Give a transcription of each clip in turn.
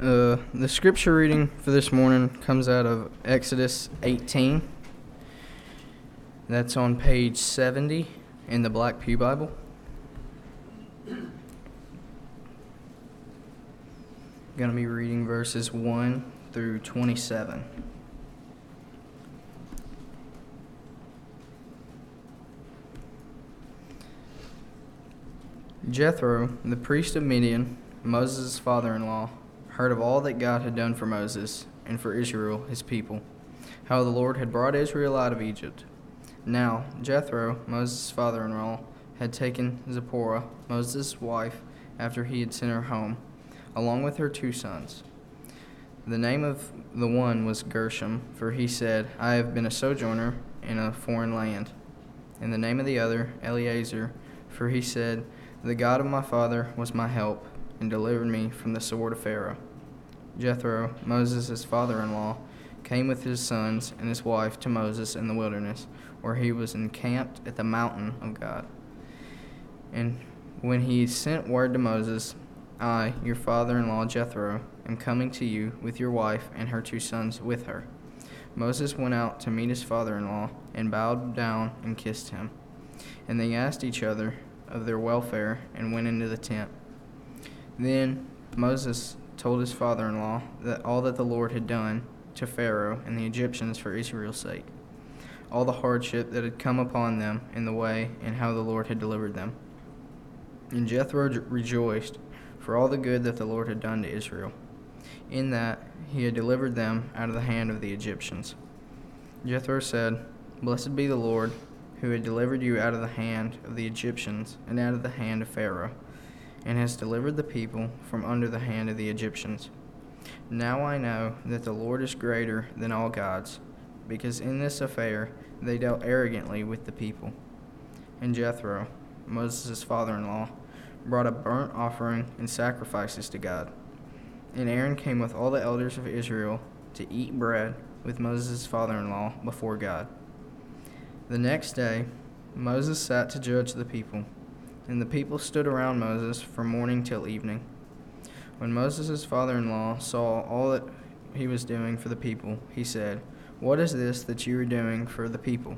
Uh, the scripture reading for this morning comes out of Exodus 18. That's on page 70 in the Black Pew Bible. Going to be reading verses 1 through 27. Jethro, the priest of Midian, Moses' father in law, heard of all that God had done for Moses and for Israel, his people, how the Lord had brought Israel out of Egypt. Now, Jethro, Moses' father in law, had taken Zipporah, Moses' wife, after he had sent her home, along with her two sons. The name of the one was Gershom, for he said, I have been a sojourner in a foreign land. And the name of the other, Eleazar, for he said, The God of my father was my help, and delivered me from the sword of Pharaoh. Jethro, Moses' father in law, came with his sons and his wife to Moses in the wilderness, where he was encamped at the mountain of God. And when he sent word to Moses, I, your father in law Jethro, am coming to you with your wife and her two sons with her. Moses went out to meet his father in law and bowed down and kissed him. And they asked each other of their welfare and went into the tent. Then Moses told his father in law that all that the Lord had done to Pharaoh and the Egyptians for Israel's sake, all the hardship that had come upon them in the way, and how the Lord had delivered them. And Jethro rejoiced for all the good that the Lord had done to Israel, in that he had delivered them out of the hand of the Egyptians. Jethro said, Blessed be the Lord, who had delivered you out of the hand of the Egyptians and out of the hand of Pharaoh and has delivered the people from under the hand of the Egyptians. Now I know that the Lord is greater than all gods, because in this affair they dealt arrogantly with the people. And Jethro, Moses' father in law, brought a burnt offering and sacrifices to God. And Aaron came with all the elders of Israel to eat bread with Moses' father in law before God. The next day, Moses sat to judge the people. And the people stood around Moses from morning till evening. When Moses' father in law saw all that he was doing for the people, he said, What is this that you are doing for the people?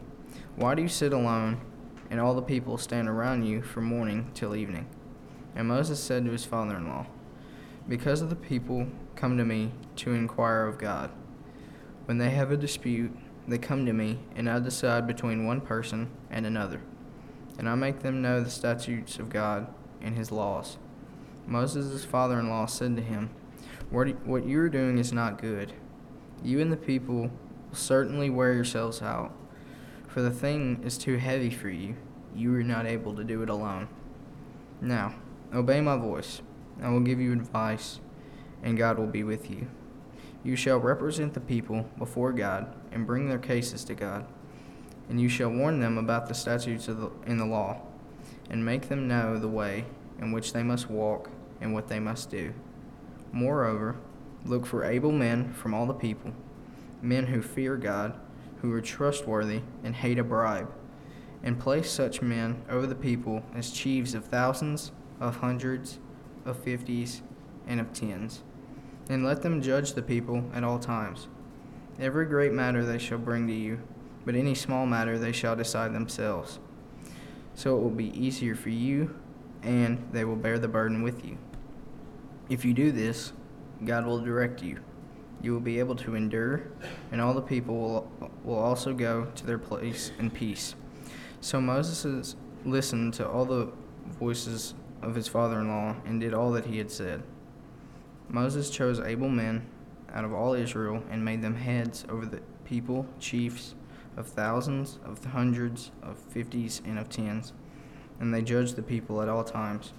Why do you sit alone, and all the people stand around you from morning till evening? And Moses said to his father in law, Because of the people come to me to inquire of God. When they have a dispute, they come to me, and I decide between one person and another and I make them know the statutes of God and his laws. Moses' father in law said to him, What you are doing is not good. You and the people will certainly wear yourselves out, for the thing is too heavy for you. You are not able to do it alone. Now, obey my voice. I will give you advice, and God will be with you. You shall represent the people before God and bring their cases to God and you shall warn them about the statutes of the, in the law, and make them know the way in which they must walk and what they must do. Moreover, look for able men from all the people, men who fear God, who are trustworthy and hate a bribe, and place such men over the people as chiefs of thousands, of hundreds, of fifties, and of tens. And let them judge the people at all times. Every great matter they shall bring to you but any small matter they shall decide themselves. So it will be easier for you, and they will bear the burden with you. If you do this, God will direct you. You will be able to endure, and all the people will, will also go to their place in peace. So Moses listened to all the voices of his father in law and did all that he had said. Moses chose able men out of all Israel and made them heads over the people, chiefs, of thousands, of hundreds, of fifties, and of tens, and they judged the people at all times.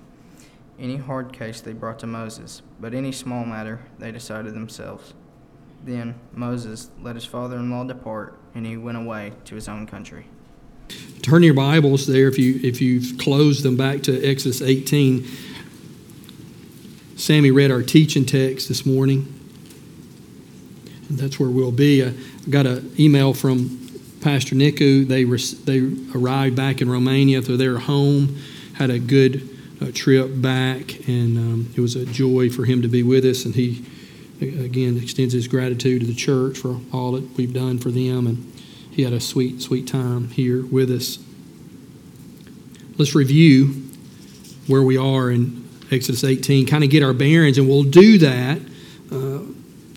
Any hard case they brought to Moses, but any small matter they decided themselves. Then Moses let his father in law depart, and he went away to his own country. Turn your Bibles there if you if you've closed them back to Exodus 18. Sammy read our teaching text this morning. And that's where we'll be. I got an email from Pastor Niku. They, they arrived back in Romania to their home, had a good uh, trip back, and um, it was a joy for him to be with us. And he again extends his gratitude to the church for all that we've done for them, and he had a sweet, sweet time here with us. Let's review where we are in Exodus 18, kind of get our bearings, and we'll do that, uh,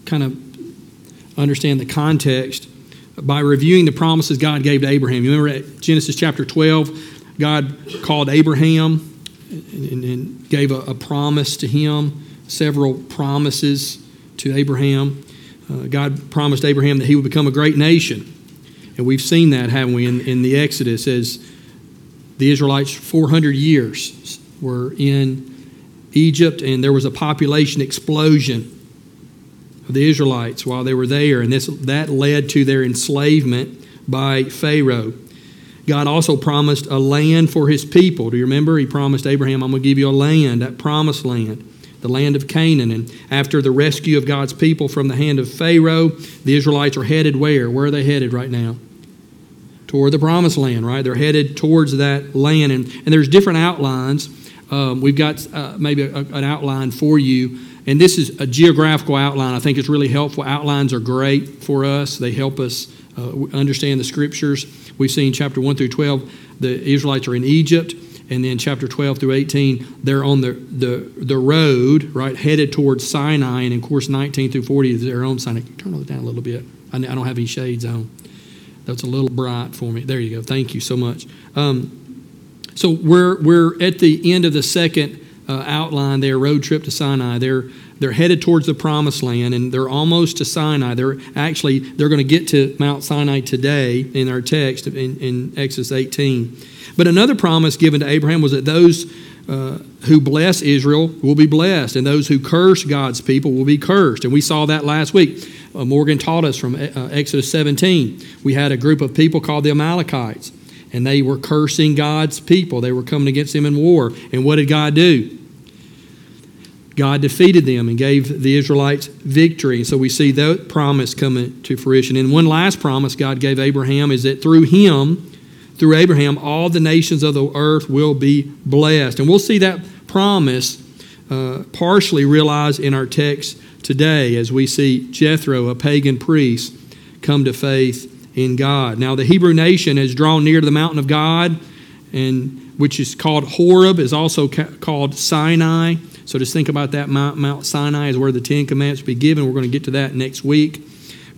kind of understand the context by reviewing the promises God gave to Abraham. You remember at Genesis chapter 12, God called Abraham and, and gave a, a, promise to him, several promises to Abraham. Uh, God promised Abraham that he would become a great nation. And we've seen that, haven't we, in, in the Exodus as the Israelites, 400 years, were in Egypt and there was a population explosion of the Israelites while they were there, and this, that led to their enslavement by Pharaoh. God also promised a land for his people. Do you remember? He promised Abraham, I'm going to give you a land, that promised land, the land of Canaan. And after the rescue of God's people from the hand of Pharaoh, the Israelites are headed where? Where are they headed right now? Toward the promised land, right? They're headed towards that land. And, and there's different outlines. Um, we've got uh, maybe a, an outline for you and this is a geographical outline. I think it's really helpful. Outlines are great for us, they help us uh, understand the scriptures. We've seen chapter 1 through 12, the Israelites are in Egypt. And then chapter 12 through 18, they're on the, the, the road, right, headed towards Sinai. And of course, 19 through 40 is their own Sinai. Turn it down a little bit. I, I don't have any shades on. That's a little bright for me. There you go. Thank you so much. Um, so we're, we're at the end of the second uh, outline their road trip to Sinai. They're they're headed towards the promised land and they're almost to Sinai. They're actually they're going to get to Mount Sinai today in our text in, in Exodus 18. But another promise given to Abraham was that those uh, who bless Israel will be blessed, and those who curse God's people will be cursed. And we saw that last week. Uh, Morgan taught us from uh, Exodus 17. We had a group of people called the Amalekites and they were cursing God's people. They were coming against him in war. And what did God do? God defeated them and gave the Israelites victory. So we see that promise coming to fruition. And one last promise God gave Abraham is that through him, through Abraham, all the nations of the earth will be blessed. And we'll see that promise uh, partially realized in our text today as we see Jethro, a pagan priest, come to faith in God. Now, the Hebrew nation has drawn near to the mountain of God, and which is called Horeb, is also ca- called Sinai. So just think about that. Mount, Mount Sinai is where the Ten Commandments be given. We're going to get to that next week,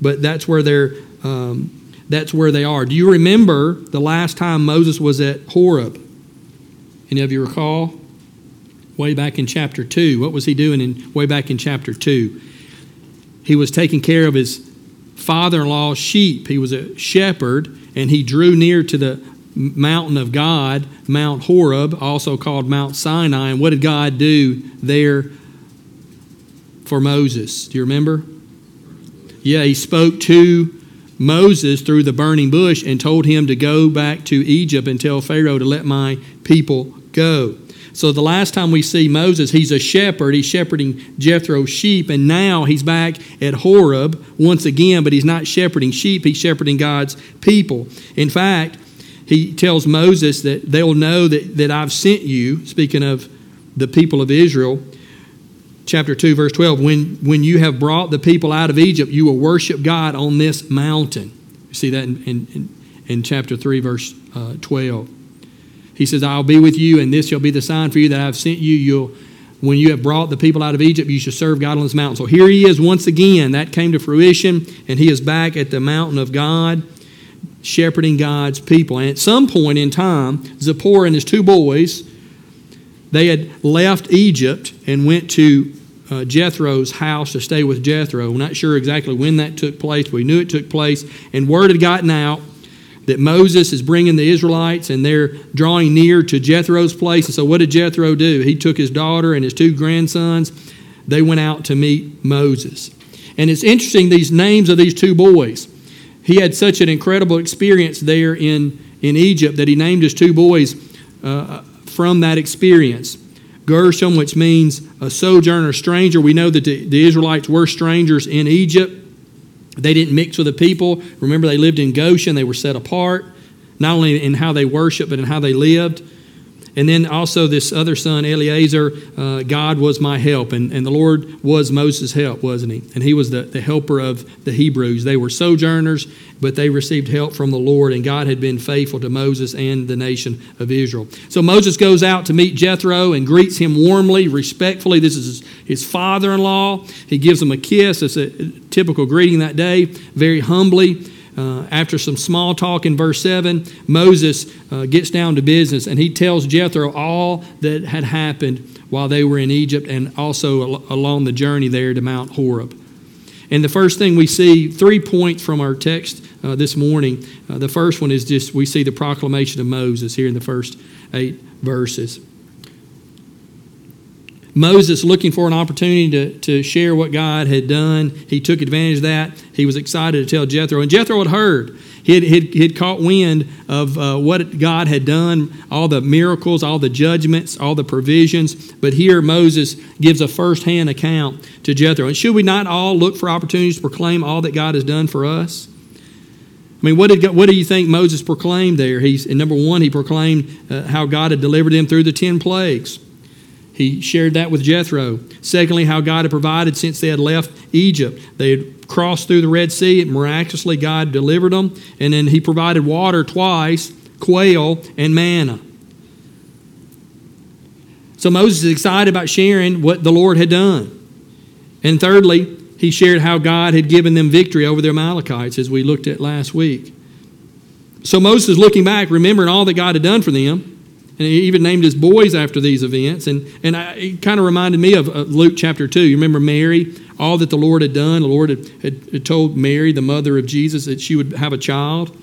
but that's where they're. Um, that's where they are. Do you remember the last time Moses was at Horeb? Any of you recall? Way back in chapter 2. What was he doing in way back in chapter 2? He was taking care of his father in law's sheep. He was a shepherd, and he drew near to the mountain of God, Mount Horeb, also called Mount Sinai. And what did God do there for Moses? Do you remember? Yeah, he spoke to Moses through the burning bush and told him to go back to Egypt and tell Pharaoh to let my people go. So the last time we see Moses, he's a shepherd. He's shepherding Jethro's sheep, and now he's back at Horeb once again, but he's not shepherding sheep, he's shepherding God's people. In fact, he tells Moses that they'll know that, that I've sent you, speaking of the people of Israel. Chapter 2, verse 12 when, when you have brought the people out of Egypt, you will worship God on this mountain. You see that in, in, in chapter 3, verse uh, 12. He says, I'll be with you, and this shall be the sign for you that I've sent you. You'll, when you have brought the people out of Egypt, you shall serve God on this mountain. So here he is once again. That came to fruition, and he is back at the mountain of God, shepherding God's people. And at some point in time, Zipporah and his two boys, they had left Egypt and went to uh, Jethro's house to stay with Jethro. We're not sure exactly when that took place, but we knew it took place. And word had gotten out that Moses is bringing the Israelites and they're drawing near to Jethro's place. And so, what did Jethro do? He took his daughter and his two grandsons. They went out to meet Moses. And it's interesting, these names of these two boys. He had such an incredible experience there in, in Egypt that he named his two boys uh, from that experience. Gershom, which means a sojourner, stranger. We know that the, the Israelites were strangers in Egypt. They didn't mix with the people. Remember, they lived in Goshen, they were set apart, not only in how they worshiped, but in how they lived. And then also this other son, Eleazar, uh, God was my help. And, and the Lord was Moses' help, wasn't he? And he was the, the helper of the Hebrews. They were sojourners, but they received help from the Lord, and God had been faithful to Moses and the nation of Israel. So Moses goes out to meet Jethro and greets him warmly, respectfully. This is his father in law. He gives him a kiss. It's a typical greeting that day, very humbly. Uh, after some small talk in verse 7, Moses uh, gets down to business and he tells Jethro all that had happened while they were in Egypt and also al- along the journey there to Mount Horeb. And the first thing we see, three points from our text uh, this morning. Uh, the first one is just we see the proclamation of Moses here in the first eight verses. Moses, looking for an opportunity to, to share what God had done, he took advantage of that. He was excited to tell Jethro. And Jethro had heard. He had, he had, he caught wind of uh, what God had done, all the miracles, all the judgments, all the provisions. But here Moses gives a firsthand account to Jethro. And should we not all look for opportunities to proclaim all that God has done for us? I mean, what, did, what do you think Moses proclaimed there? He's, number one, he proclaimed uh, how God had delivered him through the ten plagues. He shared that with Jethro. Secondly, how God had provided since they had left Egypt. They had crossed through the Red Sea, and miraculously, God delivered them. And then He provided water twice, quail, and manna. So Moses is excited about sharing what the Lord had done. And thirdly, he shared how God had given them victory over the Amalekites, as we looked at last week. So Moses is looking back, remembering all that God had done for them. And he even named his boys after these events. And, and I, it kind of reminded me of, of Luke chapter 2. You remember Mary, all that the Lord had done? The Lord had, had, had told Mary, the mother of Jesus, that she would have a child.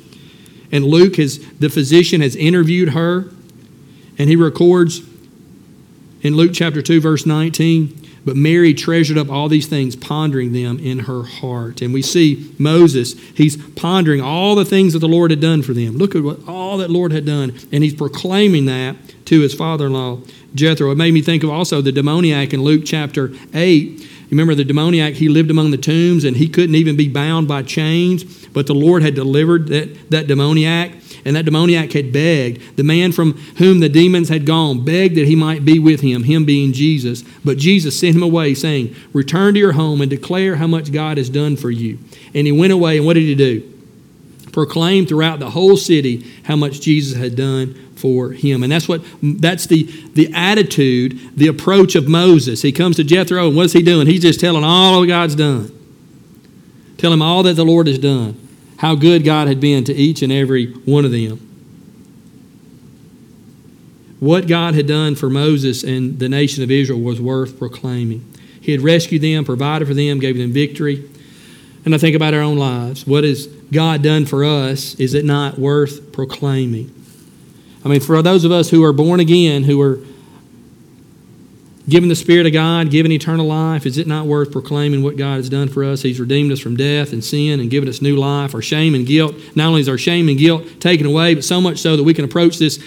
And Luke, has, the physician, has interviewed her. And he records in Luke chapter 2, verse 19 but Mary treasured up all these things, pondering them in her heart. And we see Moses, he's pondering all the things that the Lord had done for them. Look at what all that Lord had done. And he's proclaiming that to his father in law, Jethro. It made me think of also the demoniac in Luke chapter 8. Remember the demoniac, he lived among the tombs and he couldn't even be bound by chains, but the Lord had delivered that, that demoniac and that demoniac had begged. The man from whom the demons had gone begged that he might be with him, him being Jesus. But Jesus sent him away, saying, Return to your home and declare how much God has done for you. And he went away, and what did he do? Proclaimed throughout the whole city how much Jesus had done for him. And that's what that's the the attitude, the approach of Moses. He comes to Jethro, and what's he doing? He's just telling all of God's done. Tell him all that the Lord has done how good God had been to each and every one of them. What God had done for Moses and the nation of Israel was worth proclaiming. He had rescued them, provided for them, gave them victory. And I think about our own lives. What has God done for us? Is it not worth proclaiming? I mean, for those of us who are born again, who are given the Spirit of God, given eternal life, is it not worth proclaiming what God has done for us? He's redeemed us from death and sin and given us new life. Our shame and guilt, not only is our shame and guilt taken away, but so much so that we can approach this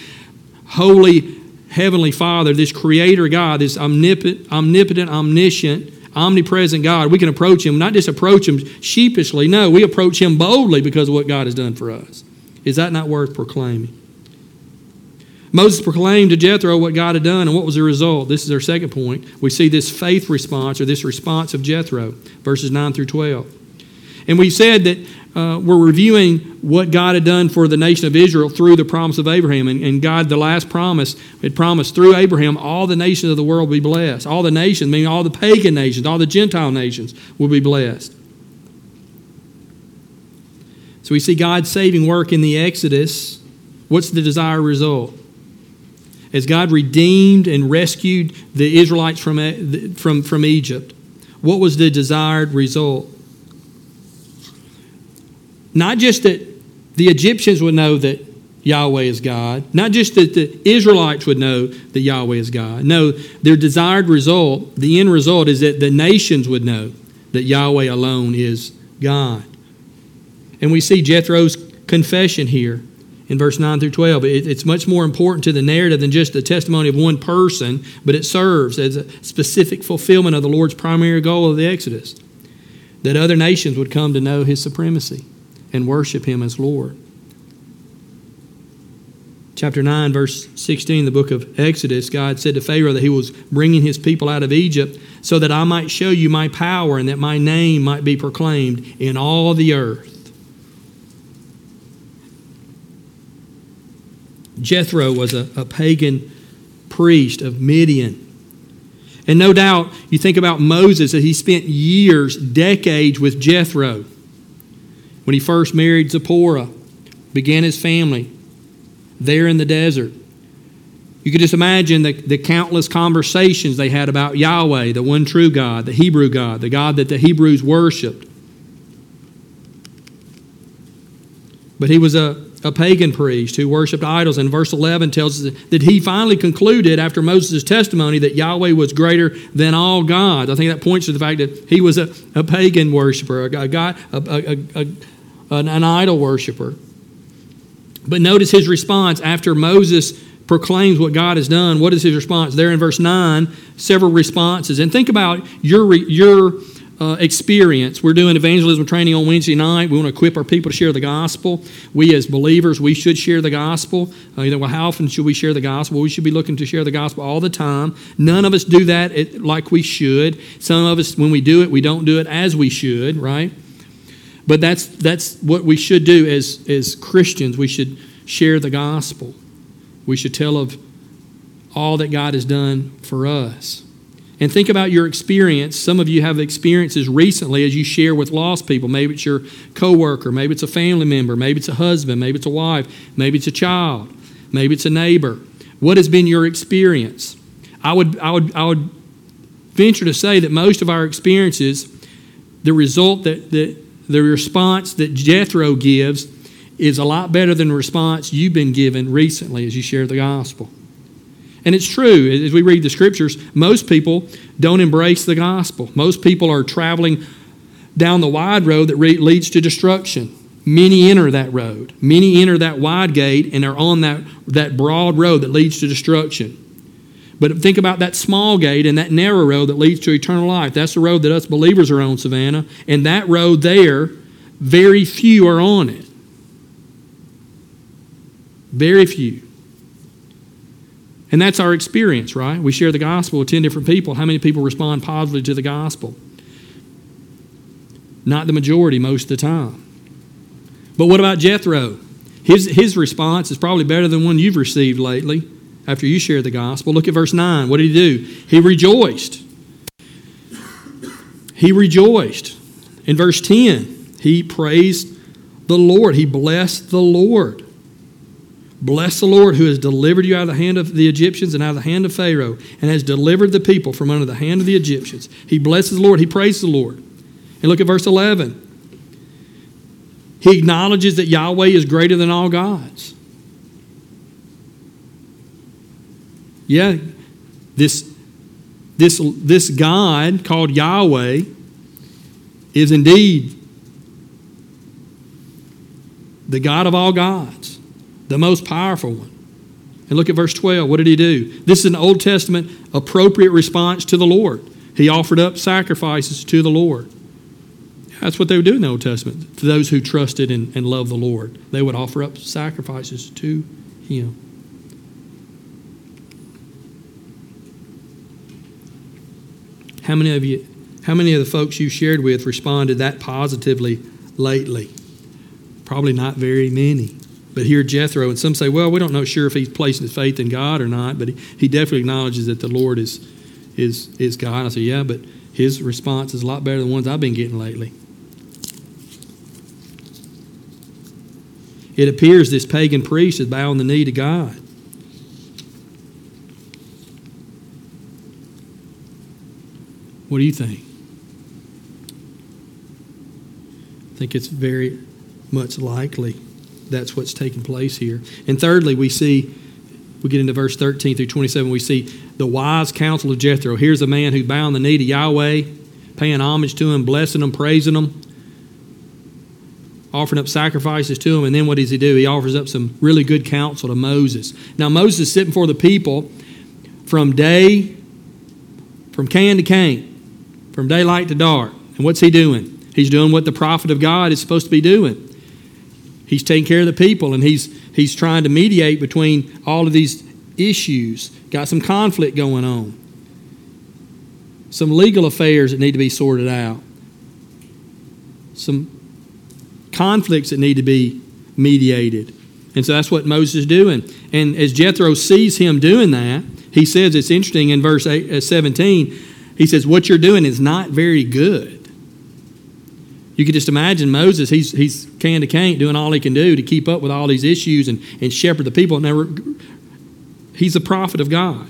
holy heavenly Father, this creator God, this omnipotent, omnipotent omniscient, omnipresent God. We can approach Him, not just approach Him sheepishly, no, we approach Him boldly because of what God has done for us. Is that not worth proclaiming? Moses proclaimed to Jethro what God had done, and what was the result? This is our second point. We see this faith response, or this response of Jethro, verses 9 through 12. And we said that uh, we're reviewing what God had done for the nation of Israel through the promise of Abraham. And, and, God, the last promise, had promised through Abraham, all the nations of the world will be blessed. All the nations, meaning all the pagan nations, all the Gentile nations, will be blessed. So we see God's saving work in the Exodus. What's the desired result? As God redeemed and rescued the Israelites from, from, from Egypt, what was the desired result? Not just that the Egyptians would know that Yahweh is God, not just that the Israelites would know that Yahweh is God. No, their desired result, the end result, is that the nations would know that Yahweh alone is God. And we see Jethro's confession here in verse 9 through 12. It, it's much more important to the narrative than just the testimony of one person, but it serves as a specific fulfillment of the Lord's primary goal of the Exodus that other nations would come to know his supremacy and worship him as Lord. chapter 9, verse 16, the book of Exodus, God said to Pharaoh that he was bringing his people out of Egypt so that I might show you my power and that my name might be proclaimed in all the earth. Jethro was a, a pagan priest of Midian. And no doubt, you think about Moses, that he spent years, decades with Jethro. When he first married Zipporah, began his family there in the desert. You could just imagine the, the countless conversations they had about Yahweh, the one true God, the Hebrew God, the God that the Hebrews worshiped. But he was a a pagan priest who worshiped idols. And verse 11 tells us that he finally concluded after Moses' testimony that Yahweh was greater than all gods. I think that points to the fact that he was a, a pagan worshiper, a, God, a, a, an, an idol worshiper. But notice his response after Moses proclaims what God has done. What is his response? There in verse 9, several responses. And think about your, your uh, experience. We're doing evangelism training on Wednesday night. We want to equip our people to share the gospel. We, as believers, we should share the gospel. Uh, you know, well, how often should we share the gospel? We should be looking to share the gospel all the time. None of us do that like we should. Some of us, when we do it, we don't do it as we should, right? But that's that's what we should do as as Christians. We should share the gospel. We should tell of all that God has done for us. And think about your experience. Some of you have experiences recently as you share with lost people. Maybe it's your coworker, maybe it's a family member, maybe it's a husband, maybe it's a wife, maybe it's a child, maybe it's a neighbor. What has been your experience? I would, I would, I would venture to say that most of our experiences, the result that, that the response that Jethro gives is a lot better than the response you've been given recently as you share the gospel. And it's true, as we read the scriptures, most people don't embrace the gospel. Most people are traveling down the wide road that leads to destruction. Many enter that road. Many enter that wide gate and are on that, that broad road that leads to destruction. But think about that small gate and that narrow road that leads to eternal life. That's the road that us believers are on, Savannah. And that road there, very few are on it. Very few. And that's our experience, right? We share the gospel with 10 different people. How many people respond positively to the gospel? Not the majority most of the time. But what about Jethro? His, his response is probably better than one you've received lately after you share the gospel. Look at verse 9. What did he do? He rejoiced. He rejoiced. In verse 10, he praised the Lord. He blessed the Lord. Bless the Lord who has delivered you out of the hand of the Egyptians and out of the hand of Pharaoh and has delivered the people from under the hand of the Egyptians. He blesses the Lord. He praises the Lord. And look at verse 11. He acknowledges that Yahweh is greater than all gods. Yeah, this, this, this God called Yahweh is indeed the God of all gods the most powerful one. And look at verse 12. What did he do? This is an Old Testament appropriate response to the Lord. He offered up sacrifices to the Lord. That's what they would do in the Old Testament. To those who trusted and, and loved the Lord, they would offer up sacrifices to Him. How many of you, how many of the folks you shared with responded that positively lately? Probably not very many. But here, Jethro, and some say, well, we don't know sure if he's placing his faith in God or not, but he, he definitely acknowledges that the Lord is, is, is God. I say, yeah, but his response is a lot better than the ones I've been getting lately. It appears this pagan priest is bowing the knee to God. What do you think? I think it's very much likely that's what's taking place here. And thirdly, we see, we get into verse 13 through 27, we see the wise counsel of Jethro. Here's a man who's bound the knee to Yahweh, paying homage to him, blessing him, praising him, offering up sacrifices to him. And then what does he do? He offers up some really good counsel to Moses. Now, Moses is sitting before the people from day, from can to can, from daylight to dark. And what's he doing? He's doing what the prophet of God is supposed to be doing He's taking care of the people and he's, he's trying to mediate between all of these issues. Got some conflict going on, some legal affairs that need to be sorted out, some conflicts that need to be mediated. And so that's what Moses is doing. And as Jethro sees him doing that, he says it's interesting in verse uh, 17. He says, What you're doing is not very good. You could just imagine Moses, he's, he's can to can't doing all he can do to keep up with all these issues and, and shepherd the people. Never, he's a prophet of God.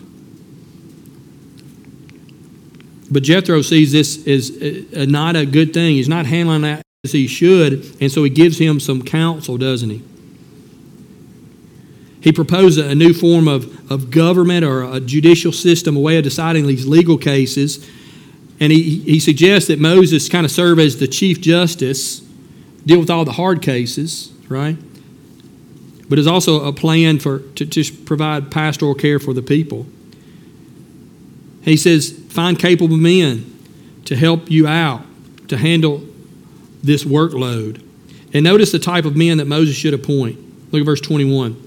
But Jethro sees this as not a good thing. He's not handling that as he should, and so he gives him some counsel, doesn't he? He proposes a new form of, of government or a judicial system, a way of deciding these legal cases. And he, he suggests that Moses kind of serve as the chief justice, deal with all the hard cases, right? But it's also a plan for to, to provide pastoral care for the people. He says, find capable men to help you out, to handle this workload. And notice the type of men that Moses should appoint. Look at verse 21.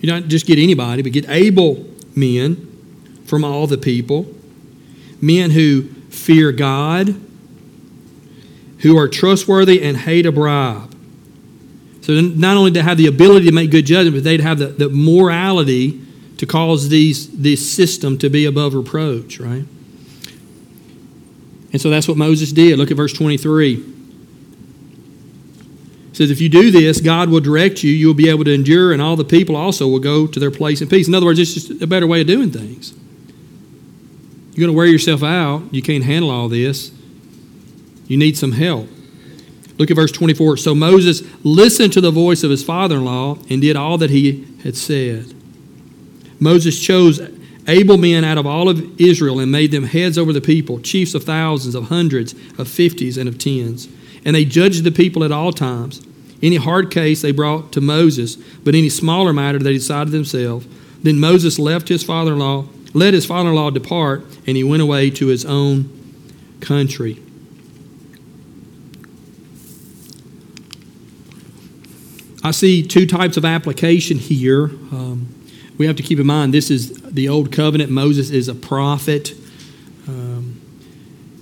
You don't just get anybody, but get able men from all the people, men who fear God, who are trustworthy and hate a bribe. So not only to have the ability to make good judgment, but they'd have the, the morality to cause these this system to be above reproach, right? And so that's what Moses did. Look at verse 23 says, If you do this, God will direct you. You'll be able to endure, and all the people also will go to their place in peace. In other words, it's just a better way of doing things. You're going to wear yourself out. You can't handle all this. You need some help. Look at verse 24. So Moses listened to the voice of his father in law and did all that he had said. Moses chose able men out of all of Israel and made them heads over the people, chiefs of thousands, of hundreds, of fifties, and of tens. And they judged the people at all times. Any hard case they brought to Moses, but any smaller matter they decided themselves. Then Moses left his father in law, let his father in law depart, and he went away to his own country. I see two types of application here. Um, we have to keep in mind this is the old covenant. Moses is a prophet. Um,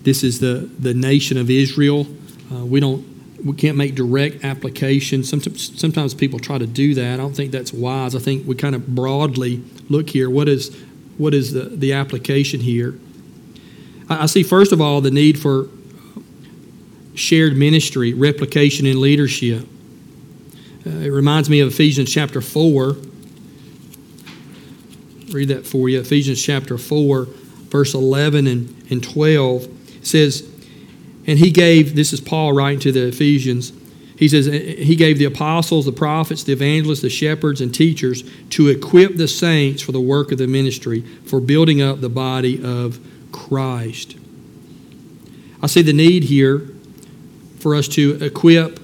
this is the, the nation of Israel. Uh, we don't we can't make direct application. Sometimes, sometimes people try to do that. I don't think that's wise. I think we kind of broadly look here. What is, what is the, the application here? I, I see, first of all, the need for shared ministry, replication, and leadership. Uh, it reminds me of Ephesians chapter 4. Read that for you. Ephesians chapter 4, verse 11 and, and 12. Says, and he gave, this is Paul writing to the Ephesians, he says, uh, uh, He gave the apostles, the prophets, the evangelists, the shepherds, and teachers to equip the saints for the work of the ministry, for building up the body of Christ. I see the need here for us to equip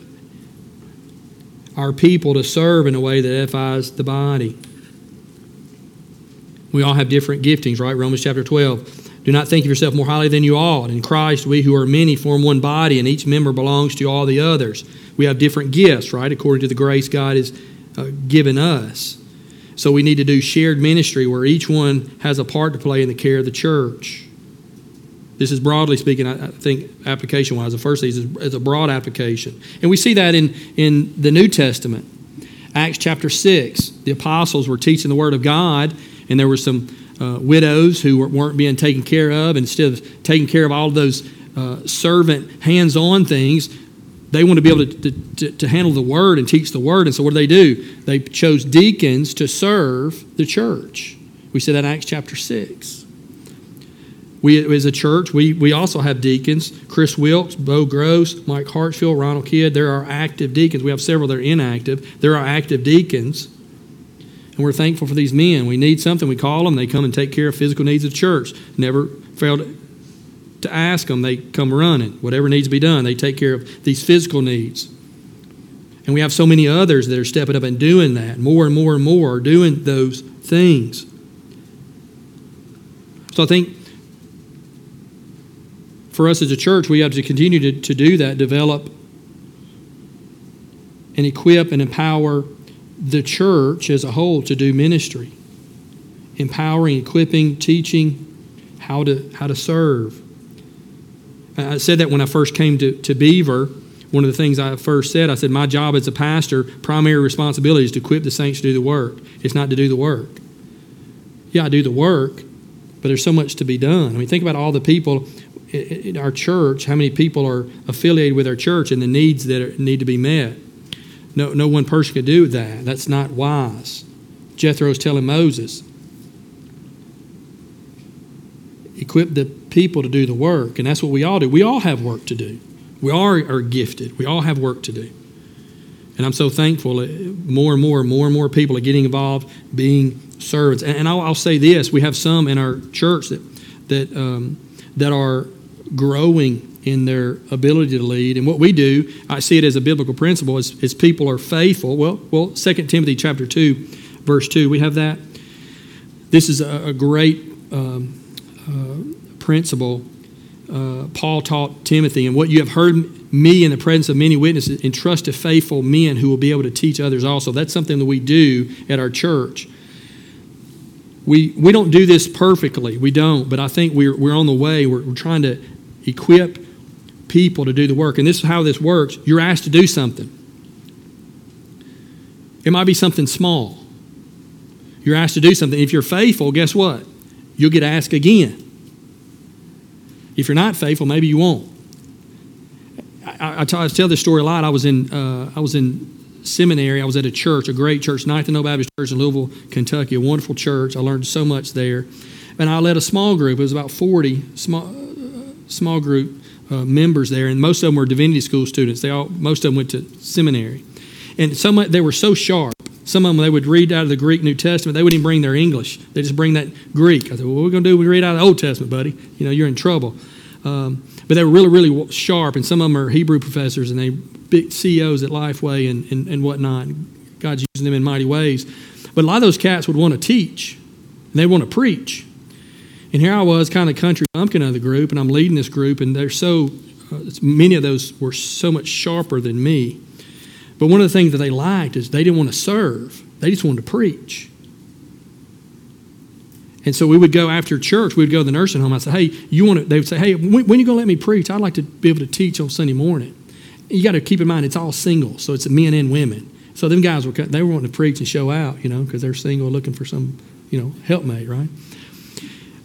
our people to serve in a way that edifies the body. We all have different giftings, right? Romans chapter 12. Do not think of yourself more highly than you ought. In Christ, we who are many form one body, and each member belongs to all the others. We have different gifts, right, according to the grace God has uh, given us. So we need to do shared ministry where each one has a part to play in the care of the church. This is broadly speaking, I think, application wise. The first thing is a broad application. And we see that in, in the New Testament. Acts chapter 6, the apostles were teaching the Word of God, and there were some uh, widows who weren't being taken care of. Instead of taking care of all those uh, servant, hands on things, they want to be able to, to, to, handle the word and teach the word. And so, what do they do? They chose deacons to serve the church. We see that in Acts chapter 6. We, as a church, we, we also have deacons Chris Wilkes, Bo Gross, Mike Hartsfield, Ronald Kidd. There are active deacons. We have several that are inactive. There are active deacons and we're thankful for these men. We need something, we call them, they come and take care of physical needs of the church. Never failed to ask them, they come running. Whatever needs to be done, they take care of these physical needs. And we have so many others that are stepping up and doing that. More and more and more are doing those things. So I think for us as a church, we have to continue to, to do that, develop and equip and empower the church as a whole to do ministry. Empowering, equipping, teaching how to, how to serve. I said that when I first came to, to Beaver. One of the things I first said, I said, My job as a pastor, primary responsibility is to equip the saints to do the work. It's not to do the work. Yeah, I do the work, but there's so much to be done. I mean, think about all the people in our church, how many people are affiliated with our church and the needs that are, need to be met. No, no one person could do that. That's not wise. Jethro's telling Moses, equip the people to do the work. And that's what we all do. We all have work to do. We all are gifted. We all have work to do. And I'm so thankful more and more and more and more people are getting involved, being servants. And I'll, I'll say this we have some in our church that, that, um, that are growing in their ability to lead. And what we do, I see it as a biblical principle, is, is people are faithful. Well, well, 2 Timothy chapter 2, verse 2, we have that. This is a, a great um, uh, principle uh, Paul taught Timothy. And what you have heard me in the presence of many witnesses, entrust to faithful men who will be able to teach others also. That's something that we do at our church. We, we don't do this perfectly. We don't, but I think we're, we're on the way. We're, we're trying to equip people to do the work. And this is how this works you're asked to do something. It might be something small. You're asked to do something. If you're faithful, guess what? You'll get asked again. If you're not faithful, maybe you won't. I, tell this story a lot. I was in uh, I was in seminary. I was at a church, a great church, Ninth and O Baptist Church in Louisville, Kentucky. A wonderful church. I learned so much there, and I led a small group. It was about forty small uh, small group uh, members there, and most of them were divinity school students. They all most of them went to seminary, and some they were so sharp. Some of them they would read out of the Greek New Testament. They wouldn't even bring their English. They just bring that Greek. I said, "Well, what are we going to do? We read out of the Old Testament, buddy. You know, you're in trouble." Um, but they were really, really sharp, and some of them are Hebrew professors, and they big CEOs at Lifeway and, and, and whatnot. God's using them in mighty ways. But a lot of those cats would want to teach, and they want to preach. And here I was, kind of country bumpkin of the group, and I'm leading this group, and they're so, uh, many of those were so much sharper than me. But one of the things that they liked is they didn't want to serve, they just wanted to preach. And so we would go after church, we would go to the nursing home. I said, hey, you want to, they would say, hey, when, when are you going to let me preach? I'd like to be able to teach on Sunday morning. You got to keep in mind, it's all single, so it's men and women. So them guys were, they were wanting to preach and show out, you know, because they're single looking for some, you know, helpmate, right?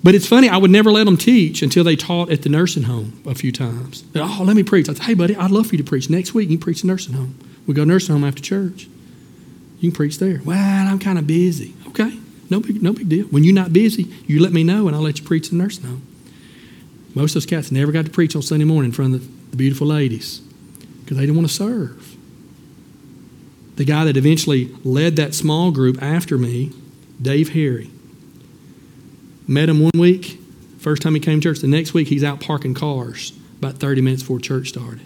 But it's funny, I would never let them teach until they taught at the nursing home a few times. Oh, let me preach. I said, hey, buddy, I'd love for you to preach. Next week, you can preach the nursing home. We go nursing home after church. You can preach there. Well, I'm kind of busy. Okay, no big, no big deal. When you're not busy, you let me know and I'll let you preach the nursing home. Most of those cats never got to preach on Sunday morning in front of the beautiful ladies because they didn't want to serve. The guy that eventually led that small group after me, Dave Harry, met him one week. First time he came to church, the next week he's out parking cars about 30 minutes before church started.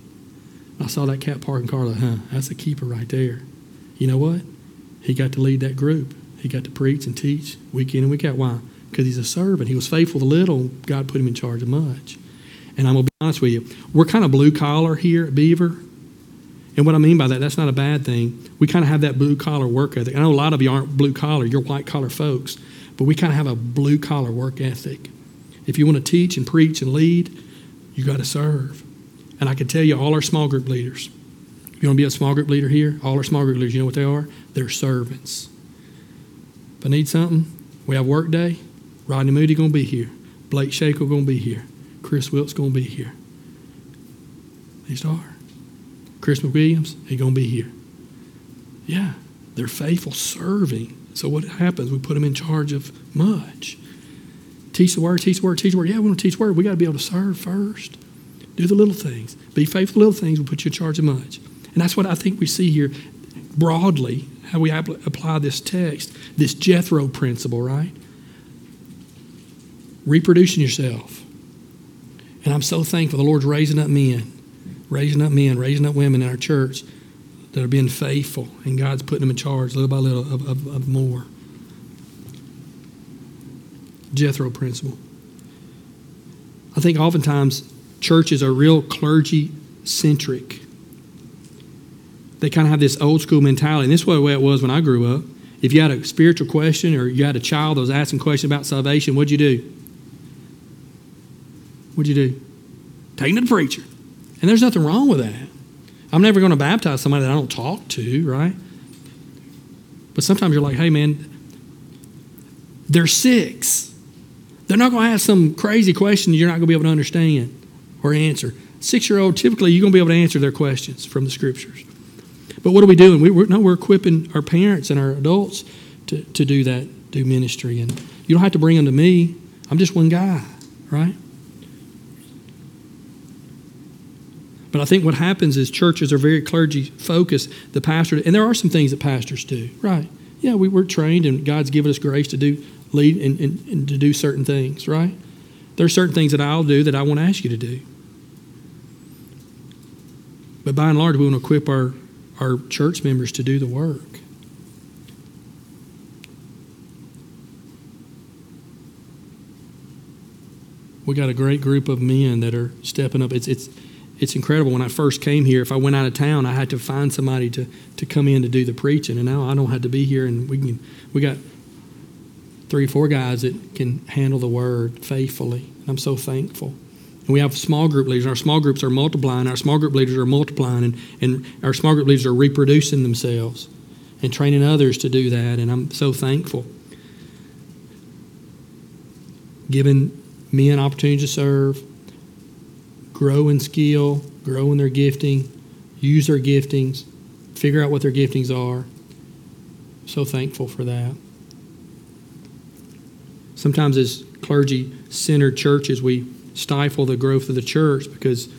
I saw that cat parking car, like, huh, that's a keeper right there. You know what? He got to lead that group. He got to preach and teach week in and week out. Why? Because he's a servant. He was faithful to little. God put him in charge of much. And I'm going to be honest with you. We're kind of blue collar here at Beaver. And what I mean by that, that's not a bad thing. We kind of have that blue collar work ethic. I know a lot of you aren't blue collar, you're white collar folks, but we kind of have a blue collar work ethic. If you want to teach and preach and lead, you got to serve. And I can tell you, all our small group leaders, you want to be a small group leader here? All our small group leaders, you know what they are? They're servants. If I need something, we have work day. Rodney Moody going to be here. Blake Shakel going to be here. Chris Wilkes going to be here. These are. Chris McWilliams, he going to be here. Yeah, they're faithful serving. So what happens? We put them in charge of much. Teach the word, teach the word, teach the word. Yeah, we want to teach the word. We got to be able to serve first. Do the little things. Be faithful little things. We put you in charge of much. And that's what I think we see here broadly, how we apply this text, this Jethro principle, right? Reproducing yourself. And I'm so thankful the Lord's raising up men, raising up men, raising up women in our church that are being faithful, and God's putting them in charge little by little of, of, of more. Jethro principle. I think oftentimes churches are real clergy centric. they kind of have this old school mentality. And this is the way it was when I grew up. If you had a spiritual question or you had a child that was asking questions about salvation, what'd you do? What'd you do? Take them to the preacher. And there's nothing wrong with that. I'm never going to baptize somebody that I don't talk to, right? But sometimes you're like, hey, man, they're six. They're not going to ask some crazy question you're not going to be able to understand or answer. Six year old, typically, you're going to be able to answer their questions from the scriptures. But what are we doing? We, we're, no, we're equipping our parents and our adults to, to do that, do ministry. And you don't have to bring them to me. I'm just one guy, right? But I think what happens is churches are very clergy focused. The pastor, and there are some things that pastors do, right? Yeah, we were trained and God's given us grace to do, lead, and, and, and to do certain things, right? There are certain things that I'll do that I want to ask you to do. But by and large, we want to equip our, our church members to do the work. We got a great group of men that are stepping up. It's, it's, it's incredible. When I first came here, if I went out of town, I had to find somebody to, to come in to do the preaching. And now I don't have to be here, and we can we got three or four guys that can handle the word faithfully. And I'm so thankful. And we have small group leaders. Our small groups are multiplying. Our small group leaders are multiplying, and, and our small group leaders are reproducing themselves and training others to do that. And I'm so thankful. Giving men opportunities to serve, grow in skill, grow in their gifting, use their giftings, figure out what their giftings are. So thankful for that. Sometimes, as clergy centered churches, we stifle the growth of the church because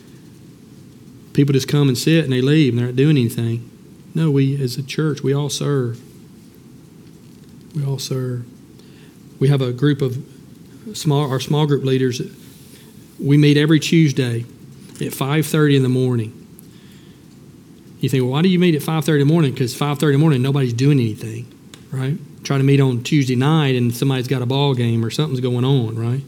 people just come and sit and they leave and they're not doing anything. No, we as a church, we all serve. We all serve. We have a group of small our small group leaders we meet every Tuesday at 5:30 in the morning. You think, well, why do you meet at 5:30 in the morning? Because 5:30 in the morning, nobody's doing anything, right? Try to meet on Tuesday night, and somebody's got a ball game or something's going on, right?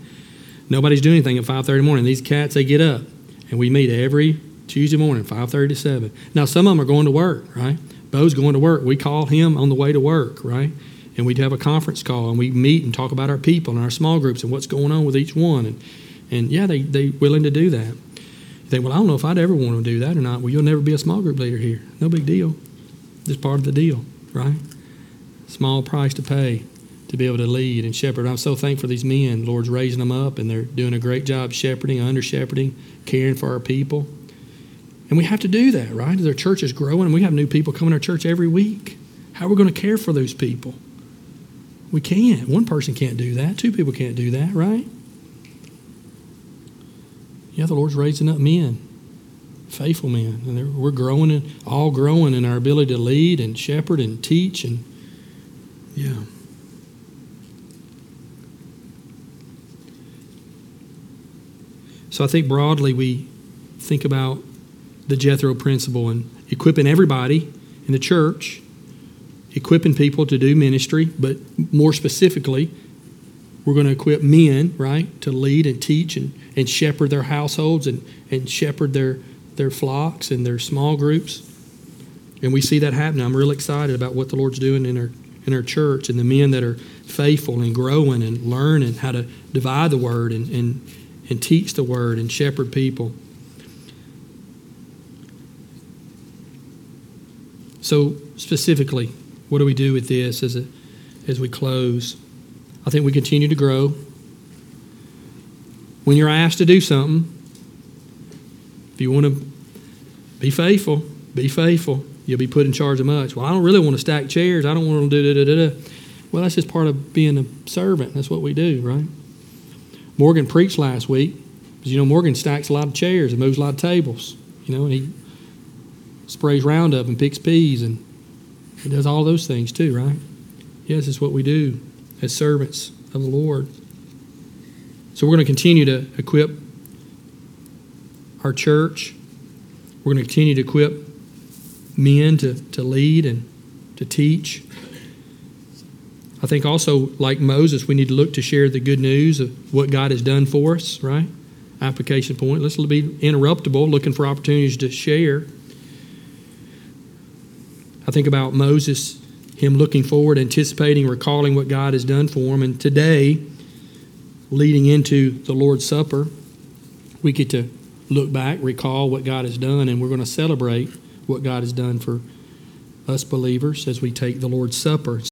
Nobody's doing anything at 5:30 in the morning. These cats, they get up, and we meet every Tuesday morning, 5:30 to 7. Now, some of them are going to work, right? Bo's going to work. We call him on the way to work, right? And we'd have a conference call, and we meet and talk about our people and our small groups and what's going on with each one. And, and yeah, they they willing to do that. You think, well, I don't know if I'd ever want to do that or not. Well, you'll never be a small group leader here. No big deal. Just part of the deal, right? Small price to pay to be able to lead and shepherd. I'm so thankful for these men. Lord's raising them up, and they're doing a great job shepherding, under shepherding, caring for our people. And we have to do that, right? Our church is growing, and we have new people coming to our church every week. How are we going to care for those people? We can't. One person can't do that. Two people can't do that, right? Yeah, the Lord's raising up men, faithful men, and we're growing and all growing in our ability to lead and shepherd and teach and yeah. So I think broadly we think about the Jethro principle and equipping everybody in the church, equipping people to do ministry, but more specifically, we're going to equip men, right, to lead and teach and, and shepherd their households and, and shepherd their, their flocks and their small groups. And we see that happening. I'm real excited about what the Lord's doing in our, in our church and the men that are faithful and growing and learning how to divide the word and, and, and teach the word and shepherd people. So, specifically, what do we do with this as, a, as we close? I think we continue to grow. When you're asked to do something, if you want to be faithful, be faithful. You'll be put in charge of much. Well, I don't really want to stack chairs. I don't want to do da da da da. Well, that's just part of being a servant. That's what we do, right? Morgan preached last week because you know Morgan stacks a lot of chairs and moves a lot of tables. You know, and he sprays Roundup and picks peas and he does all those things too, right? Yes, it's what we do as servants of the Lord. So we're going to continue to equip our church. We're going to continue to equip men to, to lead and to teach. I think also, like Moses, we need to look to share the good news of what God has done for us, right? Application point. Let's be interruptible, looking for opportunities to share. I think about Moses, him looking forward, anticipating, recalling what God has done for him. And today, leading into the Lord's Supper, we get to look back, recall what God has done, and we're going to celebrate what God has done for us believers as we take the Lord's Supper.